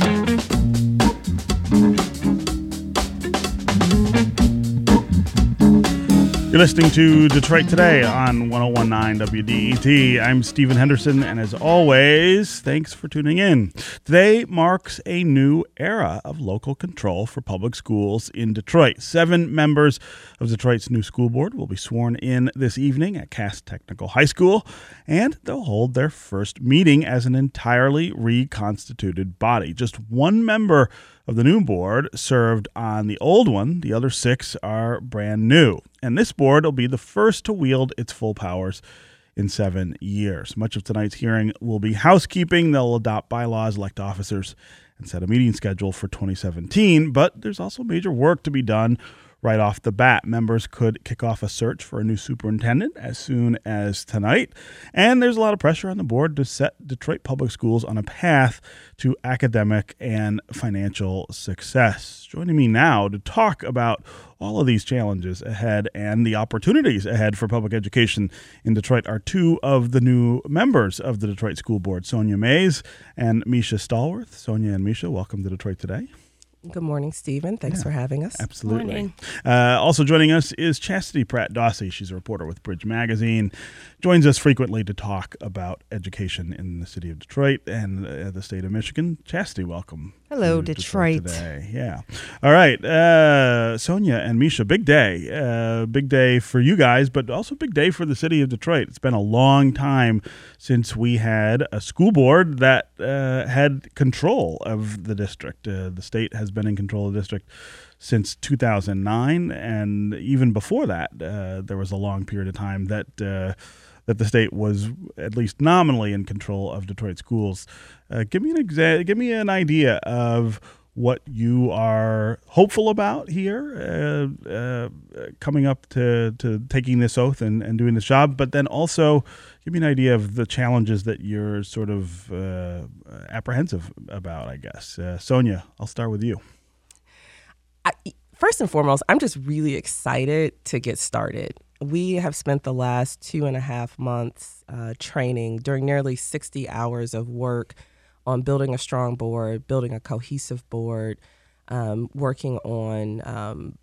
You're listening to Detroit Today on 1019 WDET. I'm Stephen Henderson, and as always, thanks for tuning in. Today marks a new era of local control for public schools in Detroit. Seven members of Detroit's new school board will be sworn in this evening at Cass Technical High School, and they'll hold their first meeting as an entirely reconstituted body. Just one member of the new board served on the old one. The other six are brand new. And this board will be the first to wield its full powers in seven years. Much of tonight's hearing will be housekeeping. They'll adopt bylaws, elect officers, and set a meeting schedule for 2017. But there's also major work to be done right off the bat. Members could kick off a search for a new superintendent as soon as tonight. And there's a lot of pressure on the board to set Detroit Public Schools on a path to academic and financial success. Joining me now to talk about all of these challenges ahead and the opportunities ahead for public education in Detroit are two of the new members of the Detroit School Board, Sonya Mays and Misha Stallworth. Sonya and Misha, welcome to Detroit today. Good morning, Stephen. Thanks yeah, for having us. Absolutely. Uh, also joining us is Chastity Pratt Dawsey. She's a reporter with Bridge Magazine. Joins us frequently to talk about education in the city of Detroit and uh, the state of Michigan. Chastity, welcome. Hello, Detroit. Detroit. Yeah. All right. Uh, Sonya and Misha, big day. Uh, big day for you guys, but also big day for the city of Detroit. It's been a long time since we had a school board that uh, had control of the district. Uh, the state has been in control of the district since 2009, and even before that, uh, there was a long period of time that uh, that the state was at least nominally in control of Detroit schools. Uh, give me an exa- give me an idea of what you are hopeful about here, uh, uh, coming up to, to taking this oath and, and doing this job, but then also give me an idea of the challenges that you're sort of uh, apprehensive about, I guess. Uh, Sonya, I'll start with you. I, first and foremost, I'm just really excited to get started we have spent the last two and a half months uh, training during nearly 60 hours of work on building a strong board, building a cohesive board, um, working on um,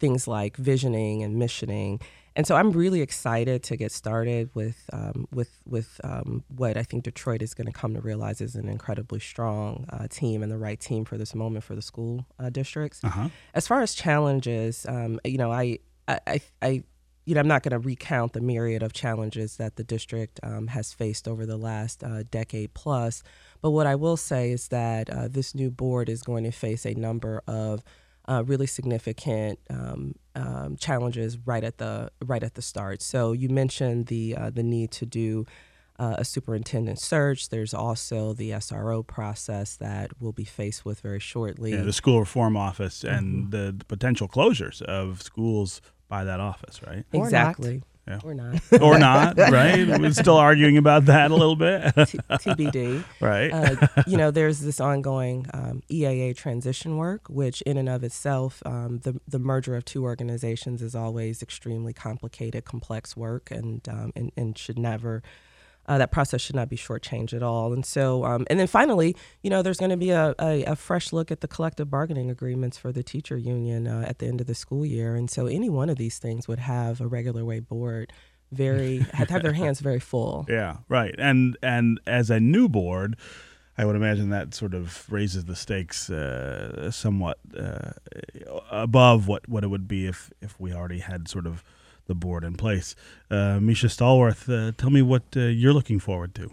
things like visioning and missioning. And so I'm really excited to get started with um, with with um, what I think Detroit is going to come to realize is an incredibly strong uh, team and the right team for this moment for the school uh, districts. Uh-huh. As far as challenges, um, you know, I I, I you know, I'm not going to recount the myriad of challenges that the district um, has faced over the last uh, decade plus. But what I will say is that uh, this new board is going to face a number of uh, really significant um, um, challenges right at the right at the start. So you mentioned the uh, the need to do. Uh, a superintendent search. There's also the SRO process that we'll be faced with very shortly. Yeah, the school reform office and mm-hmm. the, the potential closures of schools by that office, right? Or exactly. Yeah. Or not. or not, right? We're still arguing about that a little bit. T- TBD. Right. Uh, you know, there's this ongoing um, EAA transition work, which in and of itself, um, the, the merger of two organizations is always extremely complicated, complex work, and, um, and, and should never uh, that process should not be shortchanged at all. And so, um, and then finally, you know, there's going to be a, a, a, fresh look at the collective bargaining agreements for the teacher union uh, at the end of the school year. And so, any one of these things would have a regular way board very have, have their hands very full. Yeah, right. And and as a new board. I would imagine that sort of raises the stakes uh, somewhat uh, above what, what it would be if, if we already had sort of the board in place. Uh, Misha Stallworth, uh, tell me what uh, you're looking forward to.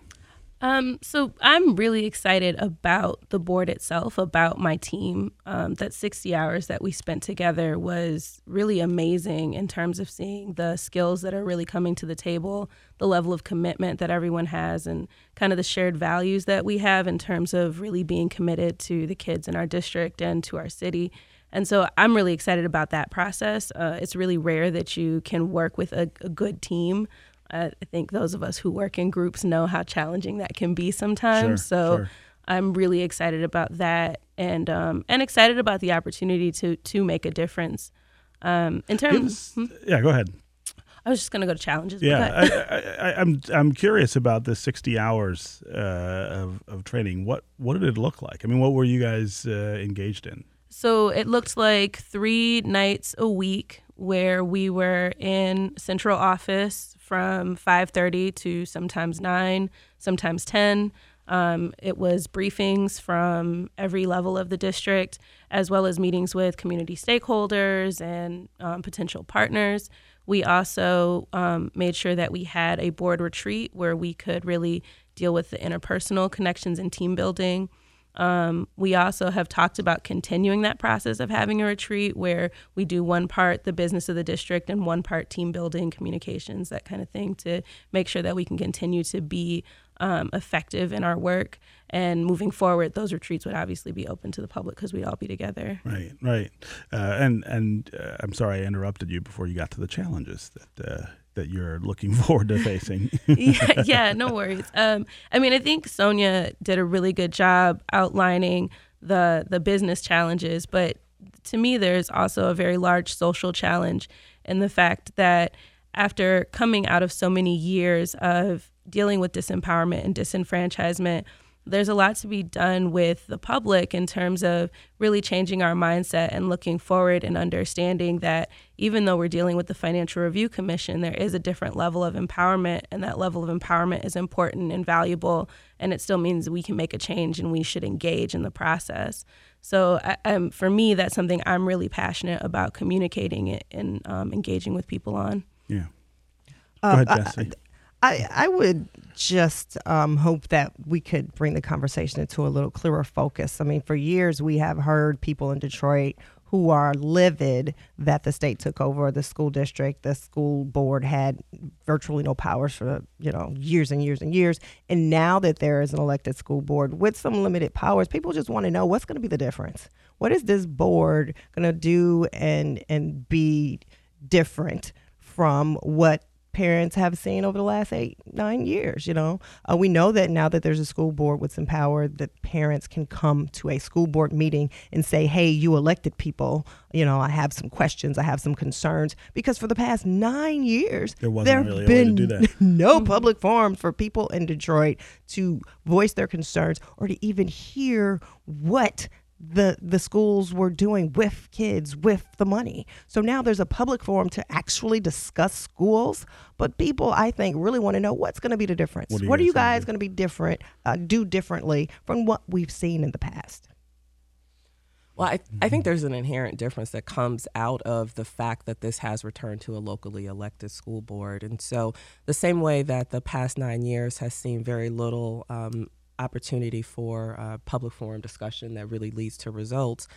Um, so I'm really excited about the board itself, about my team. Um, that 60 hours that we spent together was really amazing in terms of seeing the skills that are really coming to the table, the level of commitment that everyone has, and kind of the shared values that we have in terms of really being committed to the kids in our district and to our city. And so I'm really excited about that process. Uh, it's really rare that you can work with a, a good team. Uh, I think those of us who work in groups know how challenging that can be sometimes. Sure, so sure. I'm really excited about that, and um, and excited about the opportunity to to make a difference. Um, in terms, was, hmm? yeah, go ahead. I was just going to go to challenges. Yeah, I, I, I'm I'm curious about the 60 hours uh, of of training. What what did it look like? I mean, what were you guys uh, engaged in? So it looked like three nights a week where we were in central office from 5:30 to sometimes 9, sometimes 10. Um, it was briefings from every level of the district, as well as meetings with community stakeholders and um, potential partners. We also um, made sure that we had a board retreat where we could really deal with the interpersonal connections and team building. Um, we also have talked about continuing that process of having a retreat where we do one part the business of the district and one part team building, communications, that kind of thing to make sure that we can continue to be um, effective in our work. And moving forward, those retreats would obviously be open to the public because we'd all be together. Right, right. Uh, and and uh, I'm sorry I interrupted you before you got to the challenges that uh, that you're looking forward to facing. yeah, yeah, no worries. Um, I mean, I think Sonya did a really good job outlining the the business challenges, but to me, there's also a very large social challenge in the fact that after coming out of so many years of dealing with disempowerment and disenfranchisement, there's a lot to be done with the public in terms of really changing our mindset and looking forward and understanding that even though we're dealing with the Financial Review Commission, there is a different level of empowerment, and that level of empowerment is important and valuable, and it still means we can make a change and we should engage in the process. So, I, um, for me, that's something I'm really passionate about communicating it and um, engaging with people on. Yeah. Go ahead, Um, Jesse. I, I would just um, hope that we could bring the conversation into a little clearer focus. I mean, for years we have heard people in Detroit who are livid that the state took over the school district. The school board had virtually no powers for you know years and years and years. And now that there is an elected school board with some limited powers, people just want to know what's going to be the difference. What is this board going to do and and be different from what parents have seen over the last eight nine years you know? Uh, we know that now that there's a school board with some power that parents can come to a school board meeting and say hey you elected people you know i have some questions i have some concerns. Because for the past nine years There wasn't have really a way to been do that. no public forums for people in detroit to voice their concerns or to even hear what the the schools were doing with kids with the money. So now there's a public forum to actually discuss schools, but people I think really want to know what's going to be the difference. What What are are you you, guys gonna guys going to be different uh, do differently from what we've seen in the past? Well, I, I think there's an inherent difference that comes out of the fact that this has returned to a locally elected school board. And so, the same way that the past nine years has seen very little um, opportunity for uh, public forum discussion that really leads to results,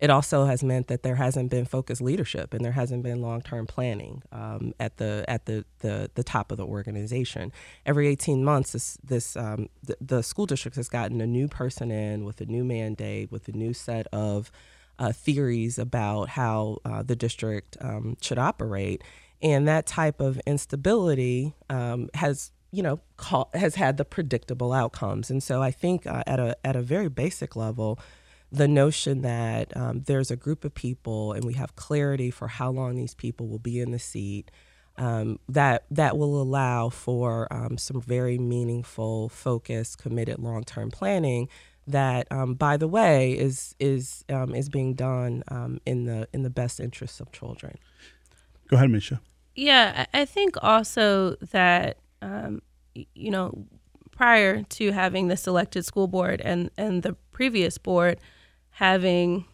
it also has meant that there hasn't been focused leadership and there hasn't been long-term planning um, at the at the, the the top of the organization. Every 18 months, this this um, the, the school district has gotten a new person in with a new mandate, with a new set of uh, theories about how uh, the district um, should operate, and that type of instability um, has you know ca- has had the predictable outcomes. And so I think uh, at a at a very basic level the notion that um, there's a group of people and we have clarity for how long these people will be in the seat um, that that will allow for um, some very meaningful, focused, committed long-term planning. That, um, by the way, is is um, is being done um, in the in the best interests of children. Go ahead, Misha. Yeah, I I think also that um, you know prior to having the selected school board and and the previous board having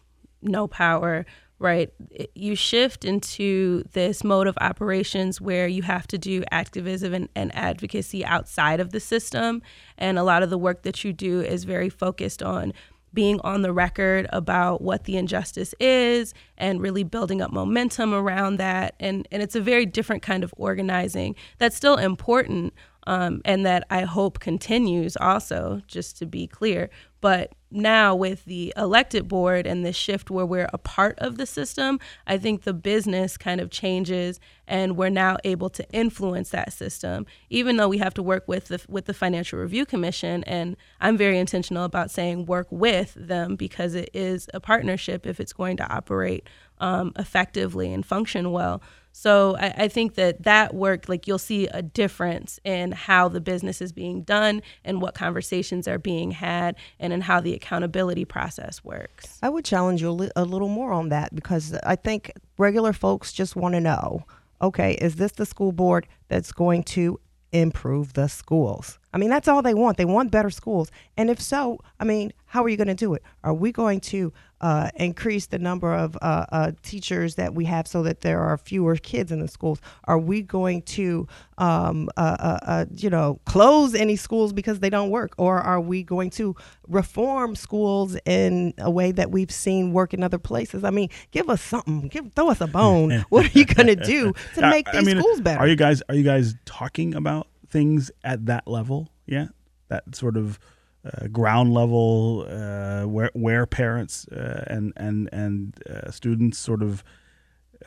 no power, right? You shift into this mode of operations where you have to do activism and, and advocacy outside of the system, and a lot of the work that you do is very focused on being on the record about what the injustice is and really building up momentum around that. And and it's a very different kind of organizing that's still important um, and that I hope continues also just to be clear but now with the elected board and this shift where we're a part of the system I think the business kind of changes and we're now able to influence that system. Even though we have to work with the with the financial review commission and I'm very intentional about saying work with them because it is a partnership if it's going to operate um, effectively and function well So I, I, think that that work, like you'll see a difference in how the business is being done and what conversations are being had and in how the accountability process works. I would challenge you a, li- a little more on that because I think regular folks just want to know okay, is this the school board that's going to improve the schools? I mean, that's all they want. They want better schools. And if so, I mean, how are you going to do it? Are we going to uh, increase the number of uh, uh, teachers that we have so that there are fewer kids in the schools? Are we going to, um, uh, uh, uh, you know, close any schools because they don't work? Or are we going to reform schools in a way that we've seen work in other places? I mean, give us something. Give throw us a bone. what are you going to do to make these I mean, schools better? Are you guys are you guys talking about things at that level yet? That sort of uh, ground level uh, where where parents uh, and and and uh, students sort of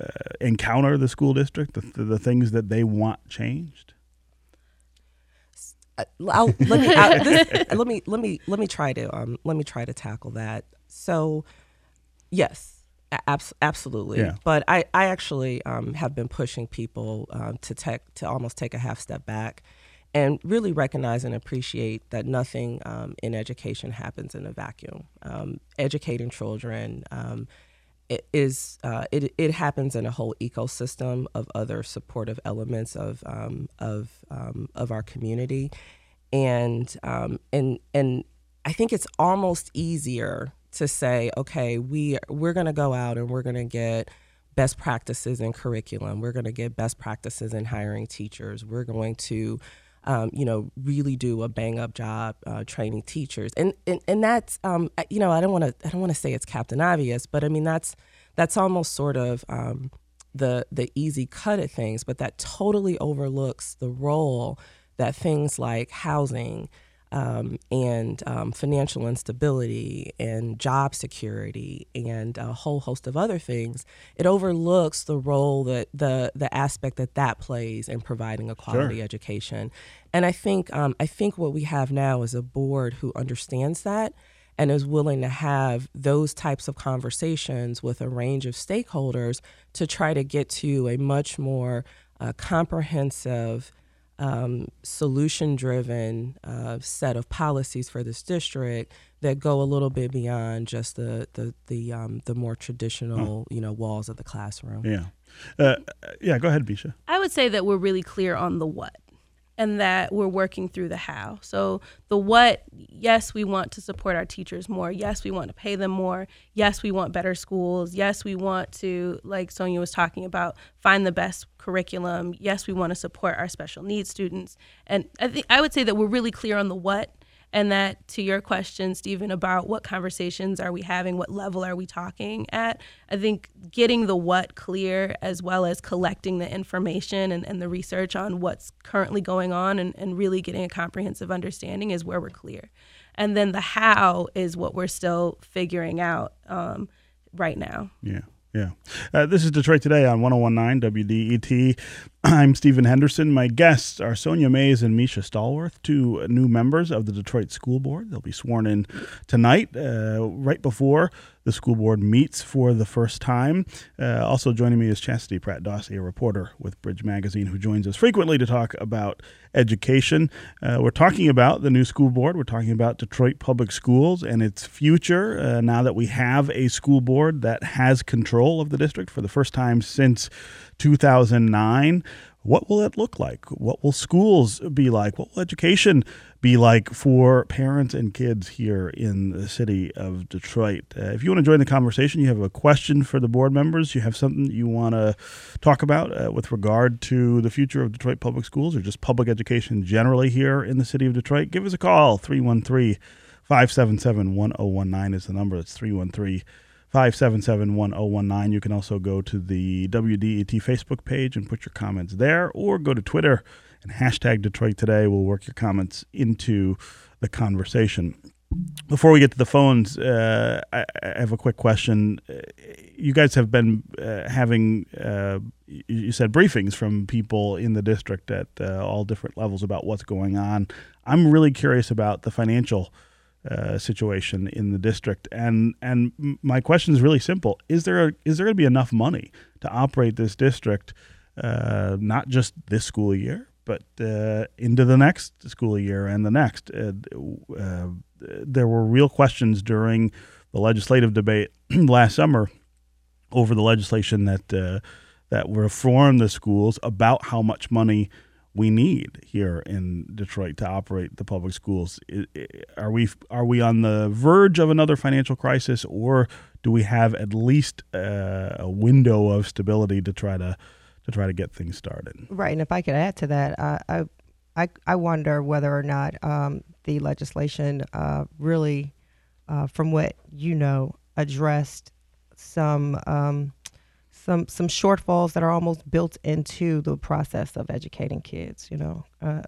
uh, encounter the school district, the, the things that they want changed. Uh, I'll, let, me, I'll, this, let me let me let me try to um, let me try to tackle that. So, yes, abs- absolutely. Yeah. But I I actually um, have been pushing people um, to take to almost take a half step back and really recognize and appreciate that nothing um, in education happens in a vacuum. Um, educating children um, is uh, it, it happens in a whole ecosystem of other supportive elements of um, of um, of our community, and um, and and I think it's almost easier to say, okay, we we're going to go out and we're going to get best practices in curriculum. We're going to get best practices in hiring teachers. We're going to um, you know, really do a bang up job uh, training teachers, and and, and that's um, you know I don't want to I don't want to say it's Captain Obvious, but I mean that's that's almost sort of um, the the easy cut at things, but that totally overlooks the role that things like housing um, and um, financial instability and job security and a whole host of other things, it overlooks the role that the the aspect that that plays in providing a quality sure. education. And I think um, I think what we have now is a board who understands that and is willing to have those types of conversations with a range of stakeholders to try to get to a much more uh, comprehensive um, solution driven uh, set of policies for this district that go a little bit beyond just the the the, um, the more traditional you know walls of the classroom. Yeah, uh, yeah. Go ahead, Misha. I would say that we're really clear on the what and that we're working through the how. So, the what, yes, we want to support our teachers more. Yes, we want to pay them more. Yes, we want better schools. Yes, we want to, like Sonya was talking about, find the best curriculum. Yes, we want to support our special needs students. And I think I would say that we're really clear on the what and that to your question stephen about what conversations are we having what level are we talking at i think getting the what clear as well as collecting the information and, and the research on what's currently going on and, and really getting a comprehensive understanding is where we're clear. And then the how is what we're still figuring out um, right now. Yeah yeah. Uh, this is Detroit Today on 1019 WDET. I'm Stephen Henderson. My guests are Sonya Mays and Misha Stallworth, two new members of the Detroit School Board. They'll be sworn in tonight, uh, right before the school board meets for the first time. Uh, also joining me is Chastity Pratt Dawsey, a reporter with Bridge Magazine, who joins us frequently to talk about education. Uh, we're talking about the new school board. We're talking about Detroit Public Schools and its future uh, now that we have a school board that has control of the district for the first time since 2009 what will it look like? What will schools be like? What will education be like for parents and kids here in the city of Detroit? Uh, if you want to join the conversation, you have a question for the board members, you have something you want to talk about uh, with regard to the future of Detroit public schools or just public education generally here in the city of Detroit, give us a call. 313 577 1019 is the number. It's 313 577 1019. You can also go to the WDET Facebook page and put your comments there, or go to Twitter and hashtag Detroit Today. We'll work your comments into the conversation. Before we get to the phones, uh, I, I, have a quick question. Uh, you guys have been uh, having, uh, you said, briefings from people in the district at uh, all different levels about what's going on. I'm really curious about the financial uh, situation in the district. And and my question is really simple: Is there a, is there going to be enough money to operate this district uh, not just this school year, but uh, into the next school year and the next. Uh, uh, there were real questions during the legislative debate last summer over the legislation that uh, that reformed the schools about how much money we need here in Detroit to operate the public schools. Are we are we on the verge of another financial crisis, or do we have at least uh, a window of stability to try to to try to get things started? Right, and if I could add to that, I I, I wonder whether or not um, the legislation uh, really, uh, from what you know, addressed some. Um, some some shortfalls that are almost built into the process of educating kids. You know, uh,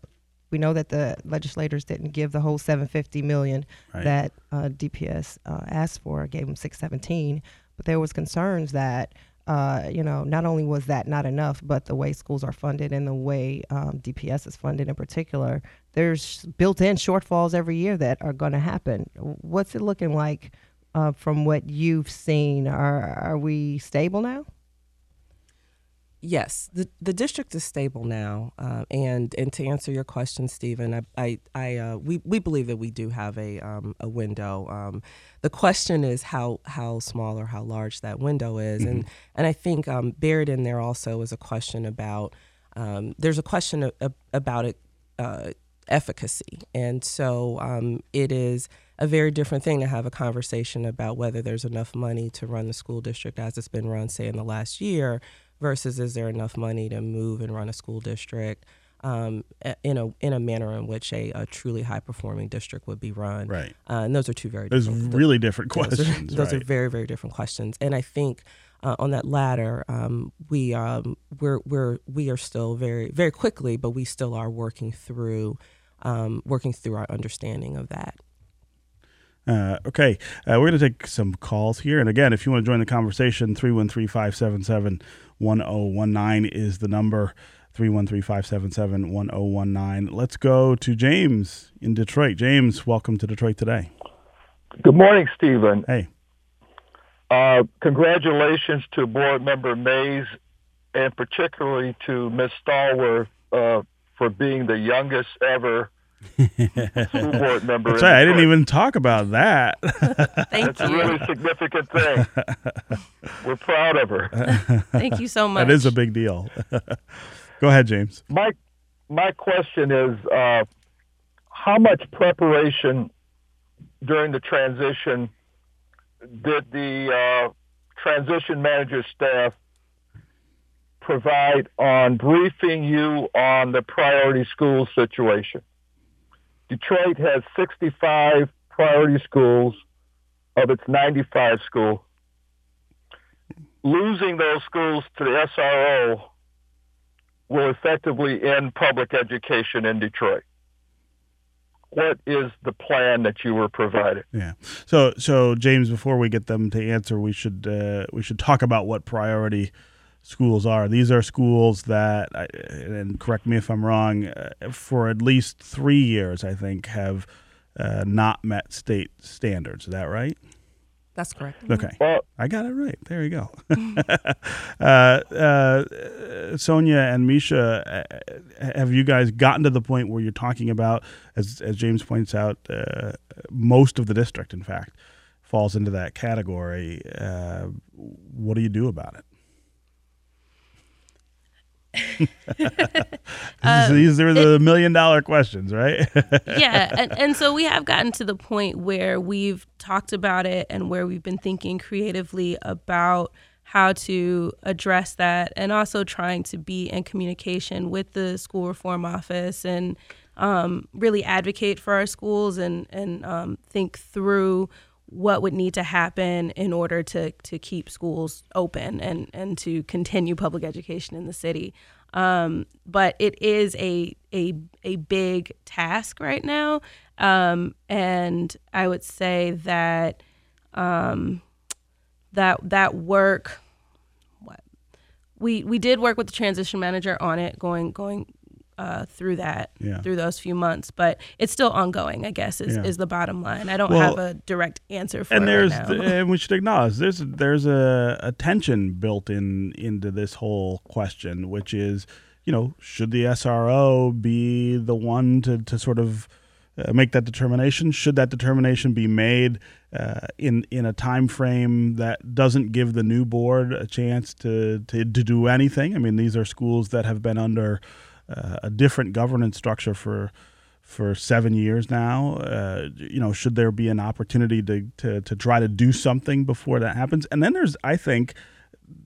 we know that the legislators didn't give the whole 750 million right. that uh, DPS uh, asked for, gave them 617, but there was concerns that. Uh, you know, not only was that not enough, but the way schools are funded and the way um, DPS is funded in particular, there's built-in shortfalls every year that are going to happen. What's it looking like uh, from what you've seen? Are are we stable now? Yes, the the district is stable now, uh, and and to answer your question, Stephen, I I, I uh, we we believe that we do have a um, a window. Um, the question is how how small or how large that window is, mm-hmm. and and I think um, buried in there also is a question about um, there's a question about it. Uh, efficacy. And so um, it is a very different thing to have a conversation about whether there's enough money to run the school district as it's been run, say, in the last year, versus is there enough money to move and run a school district um, in a in a manner in which a, a truly high performing district would be run. Right. Uh, and those are two very those different, really different questions. Those, are, those right. are, very very different questions. And I think uh, on that latter, um, we um, we're we're we are still very very quickly, but we still are working through um, working through our understanding of that. Uh, okay, uh, we're going to take some calls here. And again, if you want to join the conversation, 313 577 1019 is the number. 313 577 1019. Let's go to James in Detroit. James, welcome to Detroit today. Good morning, Stephen. Hey. Uh, congratulations to board member Mays and particularly to Ms. Stallworth uh, for being the youngest ever school board member. That's right. I didn't even talk about that. Thank That's you. a really significant thing. We're proud of her. Thank you so much. That is a big deal. Go ahead, James. My my question is, uh, how much preparation during the transition did the uh, transition manager staff provide on briefing you on the priority school situation? Detroit has 65 priority schools of its 95 schools. Losing those schools to the SRO will effectively end public education in Detroit. What is the plan that you were provided? Yeah. So, so James, before we get them to answer, we should uh, we should talk about what priority schools are. These are schools that, and correct me if I'm wrong, uh, for at least three years, I think, have uh, not met state standards. Is that right? That's correct. Okay. Well, I got it right. There you go. uh, uh, Sonya and Misha, uh, have you guys gotten to the point where you're talking about, as, as James points out, uh, most of the district, in fact, falls into that category? what do you do about it? um, these are the million dollar questions, right? yeah. And, and so we have gotten to the point where we've talked about it and where we've been thinking creatively about how to address that and also trying to be in communication with the school reform office and um, really advocate for our schools and, and um, think through what would need to happen in order to to keep schools open and and to continue public education in the city. Um, but it is a a a big task right now, um, and I would say that um, that that work. What we we did work with the transition manager on it, going going uh, through that Yeah. through those few months. But it's still ongoing. I guess is, Yeah. is the bottom line. I don't Well, have a direct answer for and there's right the- and we should acknowledge there's there's a, a tension built in into this whole question, which is you know should the SRO be the one to to sort of uh, make that determination? Should that determination be made uh, in in a time frame that doesn't give the new board a chance to to, to do anything? I mean, these are schools that have been under uh, a different governance structure for for seven years now. Uh, you know, should there be an opportunity to, to to try to do something before that happens? And then there's, I think,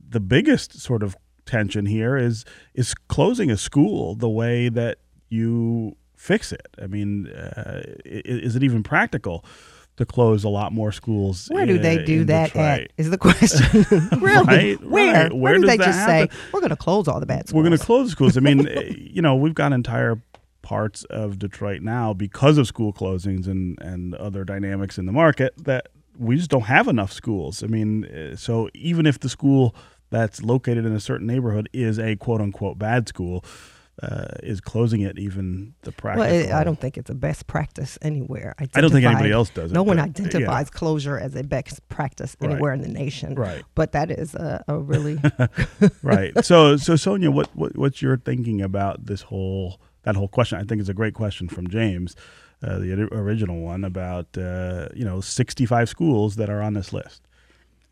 the biggest sort of tension here is is closing a school the way that you fix it. I mean, uh, is it even practical to close a lot more schools? Where do they do that Detroit? at? Is the question. really? Right, Where? right. Where, Where do does they that just happen? say we're going to close all the bad schools? We're going to close schools. I mean, eh, you know, we've got entire parts of Detroit now because of school closings and and other dynamics in the market that we just don't have enough schools. I mean, eh, so even if the school that's located in a certain neighborhood is a quote unquote bad school, uh, is closing it even the practice. Well, it, I don't think it's a best practice anywhere. I don't think anybody else does. It, no it, one but, yeah. identifies closure as a best practice Right. anywhere in the nation. Right. But that is a, a really right. So, so Sonya, what, what what's your thinking about this whole that whole question? I think is a great question from James, uh, the original one about uh, you know sixty five schools that are on this list.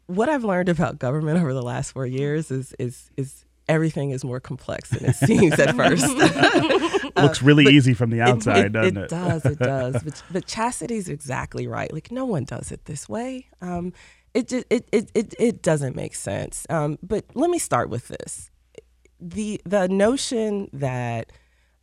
what I've learned about government over the last four years is is is everything is more complex than it seems at first. Looks really but easy from the outside, it, doesn't it? it? does, it does. But, but Chastity's exactly right. Like no one does it this way. Um, it, ju- it it it it doesn't make sense. Um, but let me start with this: the the notion that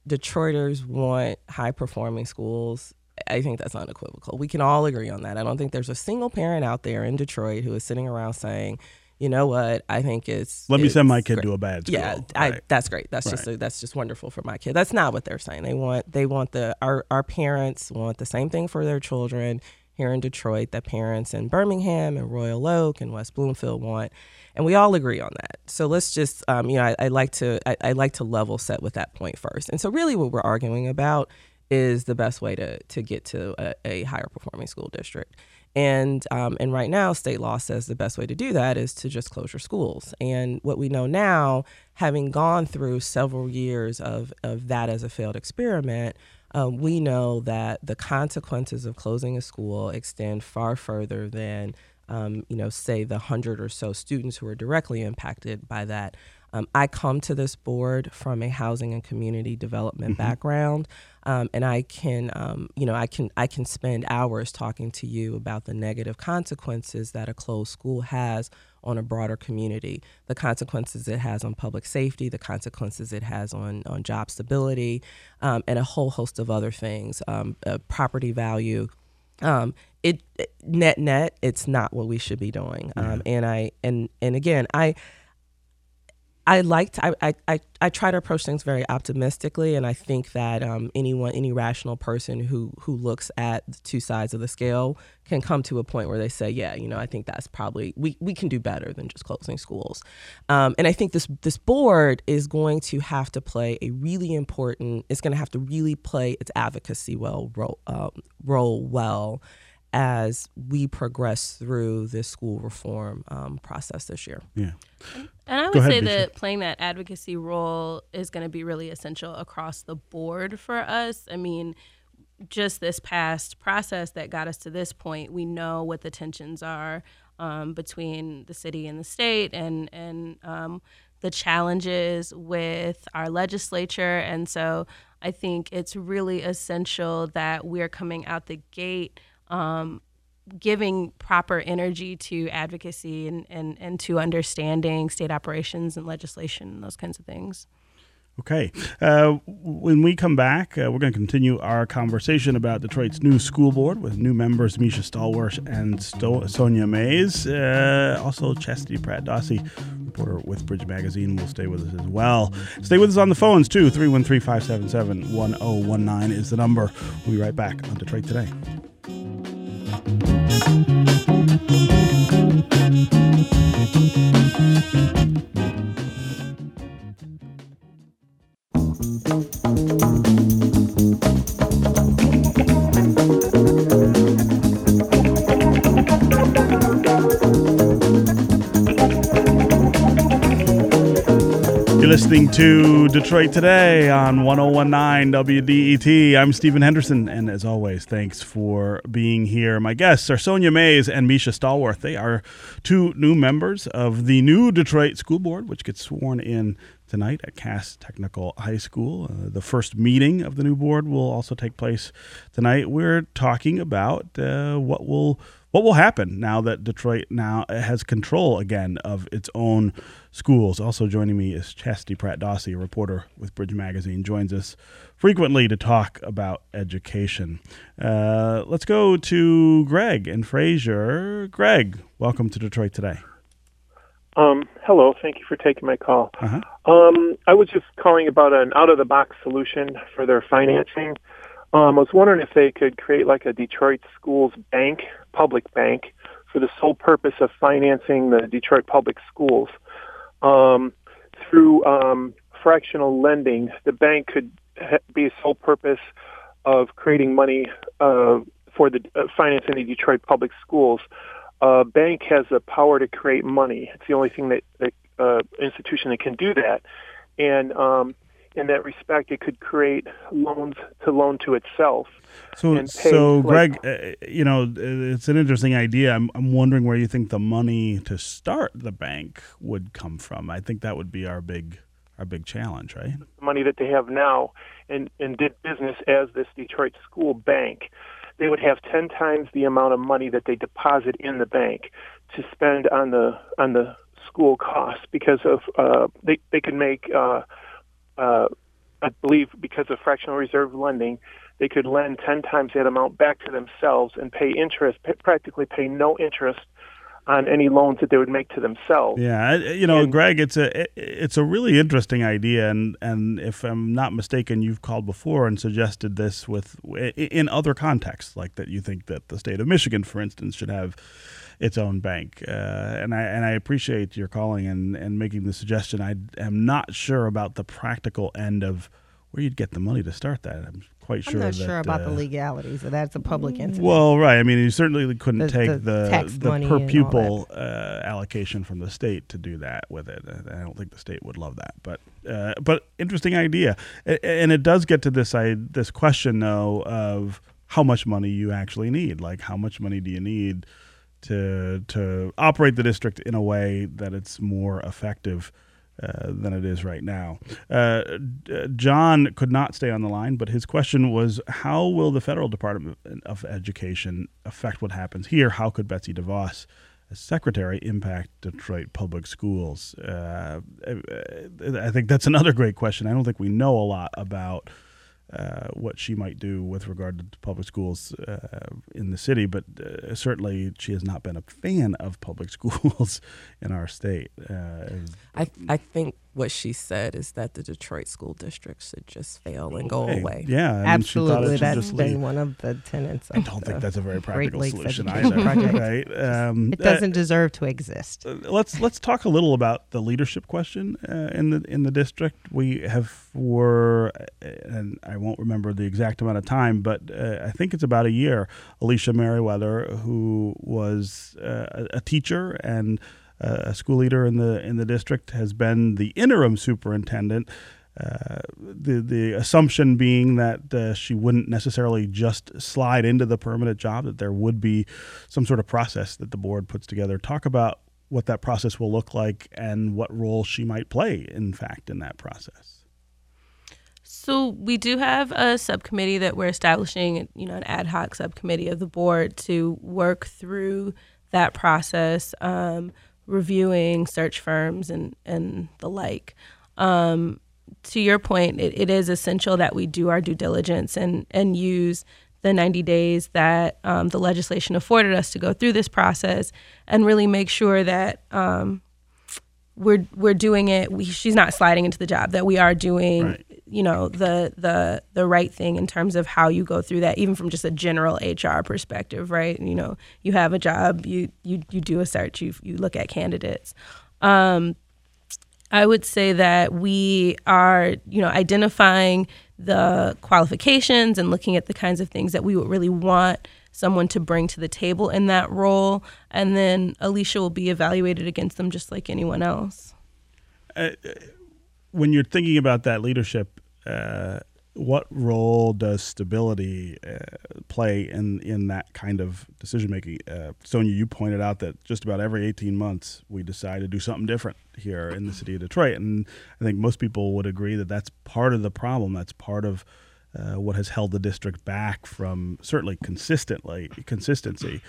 Detroiters want high performing schools. I think that's unequivocal. We can all agree on that. I don't think there's a single parent out there in Detroit who is sitting around saying, "You know what? I think it's Let me send my kid great." to a bad school. Yeah, I, Right. that's great. That's just a, that's just wonderful for my kid. That's not what they're saying. They want they want the our our parents want the same thing for their children here in Detroit that parents in Birmingham and Royal Oak and West Bloomfield want, and we all agree on that. So let's just um, you know I, I like to I, I like to level set with that point first. And so really what we're arguing about is the best way to to get to a, a higher performing school district. And um, and right now, state law says the best way to do that is to just close your schools. And what we know now, having gone through several years of of that as a failed experiment, um, we know that the consequences of closing a school extend far further than um, you know, say the hundred or so students who are directly impacted by that. Um, I come to this board from a housing and community development background, um, and I can, um, you know, I can I can spend hours talking to you about the negative consequences that a closed school has on a broader community, the consequences it has on public safety, the consequences it has on on job stability, um, and a whole host of other things, um, uh, property value, um, it net net it's not what we should be doing. Um, and i and and again i I like to, I, I, I, I try to approach things very optimistically, and I think that um, anyone, any rational person who who looks at the two sides of the scale can come to a point where they say, yeah, you know, I think that's probably we, we can do better than just closing schools, um, and I think this this board is going to have to play a really important. It's going to have to really play its advocacy well role, um, role well as we progress through this school reform um, process this year. Yeah. And I would ahead, say Misha. that playing that advocacy role is going to be really essential across the board for us. I mean, just this past process that got us to this point, we know what the tensions are um, between the city and the state, and and um, the challenges with our legislature. And so, I think it's really essential that we're coming out the gate. Um, giving proper energy to advocacy and, and, and to understanding state operations and legislation and those kinds of things. Okay. Uh, when we come back, uh, we're going to continue our conversation about Detroit's new school board with new members Misha Stallworth and Sto- Sonya Mays. Uh, also, Chastity Pratt Dawsey, reporter with Bridge Magazine, will stay with us as well. Stay with us on the phones, too. 313 577 1019 is the number. We'll be right back on Detroit Today. フフフフ。Listening to Detroit Today on 1019 WDET. I'm Stephen Henderson, and as always, thanks for being here. My guests are Sonya Mays and Misha Stallworth. They are two new members of the new Detroit School Board, which gets sworn in tonight at Cass Technical High School. Uh, the first meeting of the new board will also take place tonight. We're talking about uh, what will what will happen now that Detroit now has control again of its own schools. Also joining me is Chastity Pratt Dawsey, a reporter with Bridge Magazine, joins us frequently to talk about education. Uh, let's go to Greg and Fraser. Greg, welcome to Detroit today. Um, hello, thank you for taking my call. Uh-huh. Um, I was just calling about an out-of-the-box solution for their financing. Um, I was wondering if they could create like a Detroit schools bank, public bank, for the sole purpose of financing the Detroit public schools. Um, through um, fractional lending, the bank could ha- be a sole purpose of creating money uh, for the uh, financing the Detroit public schools. A bank has the power to create money. It's the only thing that, that uh, institution that can do that, and um, in that respect, it could create loans to loan to itself. So, so like- Greg, uh, you know, it's an interesting idea. I'm, I'm wondering where you think the money to start the bank would come from. I think that would be our big, our big challenge, right? money that they have now and, and did business as this Detroit school bank, they would have 10 times the amount of money that they deposit in the bank to spend on the on the school costs because of uh, they they could make uh, uh, I believe because of fractional reserve lending they could lend 10 times that amount back to themselves and pay interest pa- practically pay no interest on any loans that they would make to themselves. Yeah, you know, And- Greg, it's a it's a really interesting idea, and and if I'm not mistaken, you've called before and suggested this with in other contexts, like that you think that the state of Michigan, for instance, should have its own bank, uh, and I and I appreciate your calling and and making the suggestion. I am not sure about the practical end of where you'd get the money to start that. I'm quite sure. I'm not that, sure about the uh, legalities of that. It's a public entity. well, right. I mean, you certainly couldn't The- take the the the, per pupil uh, allocation from the state to do that with it. I don't think the state would love that, but uh, but interesting idea, and it does get to this I this question though of how much money you actually need. Like, how much money do you need to to operate the district in a way that it's more effective? Uh, than it is right now. Uh, John could not stay on the line, but his question was How will the federal Department of Education affect what happens here? How could Betsy DeVos, as secretary, impact Detroit public schools? Uh, I think that's another great question. I don't think we know a lot about. Uh, what she might do with regard to public schools uh, in the city, but uh, certainly she has not been a fan of public schools in our state. Uh, I, I think what she said is that the Detroit school district should just fail and go Hey, away. Yeah, I mean, Absolutely, it should that's just been leave. one of the tenets. I don't think that's a very practical solution either, Project. right? Um, It doesn't deserve to exist. uh, let's let's talk a little about the leadership question uh, in the in the district. We have for, uh, and I won't remember the exact amount of time, but uh, I think it's about a year. Alycia Meriweather, who was uh, a a teacher and uh, a school leader in the in the district, has been the interim superintendent. Uh, the the assumption being that uh, she wouldn't necessarily just slide into the permanent job; that there would be some sort of process that the board puts together. Talk about what that process will look like and what role she might play, in fact, in that process. So we do have a subcommittee that we're establishing, you know, an ad hoc subcommittee of the board to work through that process, um, reviewing search firms and and the like. Um, to your point, it, it is essential that we do our due diligence and and use the 90 days that um, the legislation afforded us to go through this process and really make sure that um, we're we're doing it. We, she's not sliding into the job. That we are doing, Right. You know, the the the right thing in terms of how you go through that, even from just a general HR perspective, right? You know, you have a job, you you you do a search, you you look at candidates. Um, I would say that we are, you know, identifying the qualifications and looking at the kinds of things that we would really want someone to bring to the table in that role, and then Alycia will be evaluated against them just like anyone else. when you're thinking about that leadership, uh, what role does stability uh, play in in that kind of decision making? Uh, Sonya, you pointed out that just about every 18 months we decide to do something different here in the city of Detroit, and I think most people would agree that that's part of the problem. That's part of uh, what has held the district back from certainly consistently consistency.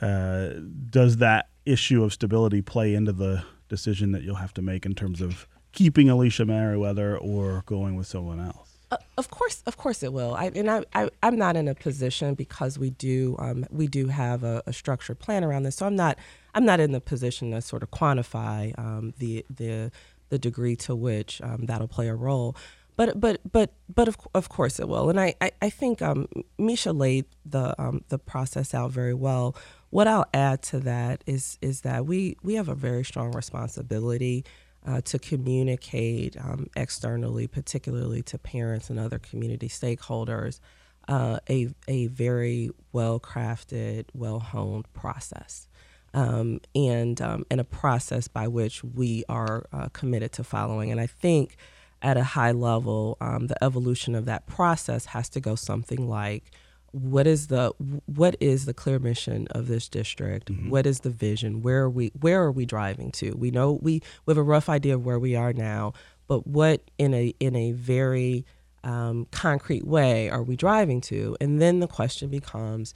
Uh, does that issue of stability play into the decision that you'll have to make in terms of keeping Alycia Meriweather or going with someone else? Uh, of course, of course it will. I, and I, I, am not in a position because we do, um, we do have a, a, structured plan around this. So I'm not, I'm not in the position to sort of quantify um, the, the, the degree to which um, that'll play a role. But, but, but, but of, of course it will. And I, I, I think um, Misha laid the, um, the process out very well. What I'll add to that is, is that we, we have a very strong responsibility uh, to communicate um, externally, particularly to parents and other community stakeholders, uh, a, a very well crafted, well honed process. Um, and, um, and a process by which we are uh, committed to following. And I think at a high level, um, the evolution of that process has to go something like what is the what is the clear mission of this district? Mm-hmm. what is the vision? Where are we where are we driving to? We know we, we have a rough idea of where we are now but what in a in a very um, concrete way are we driving to? And then the question becomes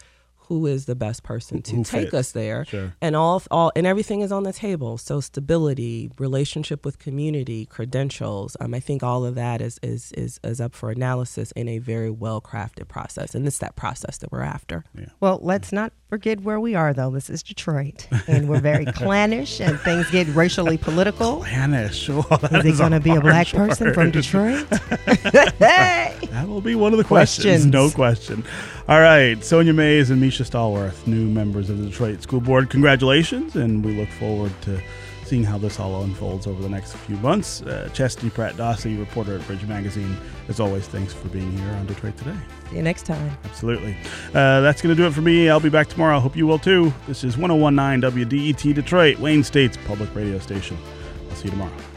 who is the best person to who take fits. us there. Sure. and all all and everything is on the table. So stability relationship with community credentials um, i think all of that is, is is is up for analysis in a very well crafted process. And it's that process that we're after. Yeah. well let's not forget where we are though. This is detroit. And we're very clannish and things get racially political. Clannish. Well, is it going to be a black person from detroit? Hey! that will be one of the questions, questions. no question all right Sonya Mays and misha stallworth new members of the detroit school board congratulations and we look forward to seeing how this all unfolds over the next few months. Uh, Chastity Pratt Dawsey, reporter at Bridge Magazine. As always, thanks for being here on Detroit Today. See you next time. Absolutely. Uh, that's going to do it for me. I'll be back tomorrow. I hope you will too. This is 1019 WDET Detroit, Wayne State's public radio station. I'll see you tomorrow.